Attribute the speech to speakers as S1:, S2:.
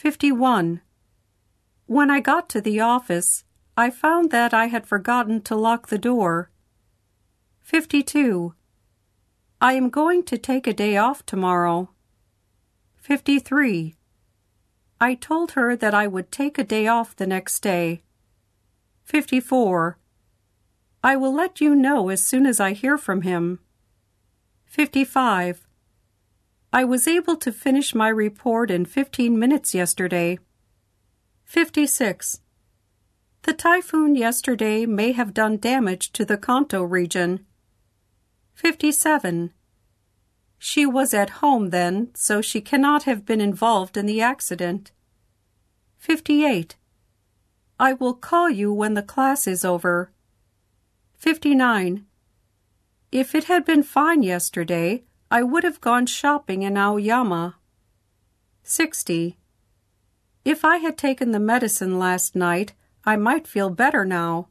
S1: 51. When I got to the office, I found that I had forgotten to lock the door. 52. I am going to take a day off tomorrow. 53. I told her that I would take a day off the next day. 54. I will let you know as soon as I hear from him. 55. I was able to finish my report in 15 minutes yesterday. 56. The typhoon yesterday may have done damage to the Kanto region. 57. She was at home then, so she cannot have been involved in the accident. 58. I will call you when the class is over. 59. If it had been fine yesterday, I would have gone shopping in Aoyama. 60. If I had taken the medicine last night, I might feel better now.